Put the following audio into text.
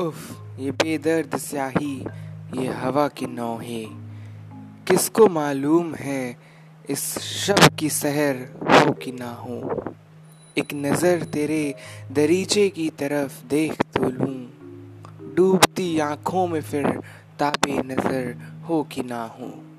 उफ, ये बेदर्द स्याही, ये हवा की नौहे। किसको मालूम है, इस शब की सहर हो कि ना हो। एक नज़र तेरे दरीचे की तरफ़ देख तो लूँ। डूबती आँखों में फिर ताबे नज़र हो कि ना हो।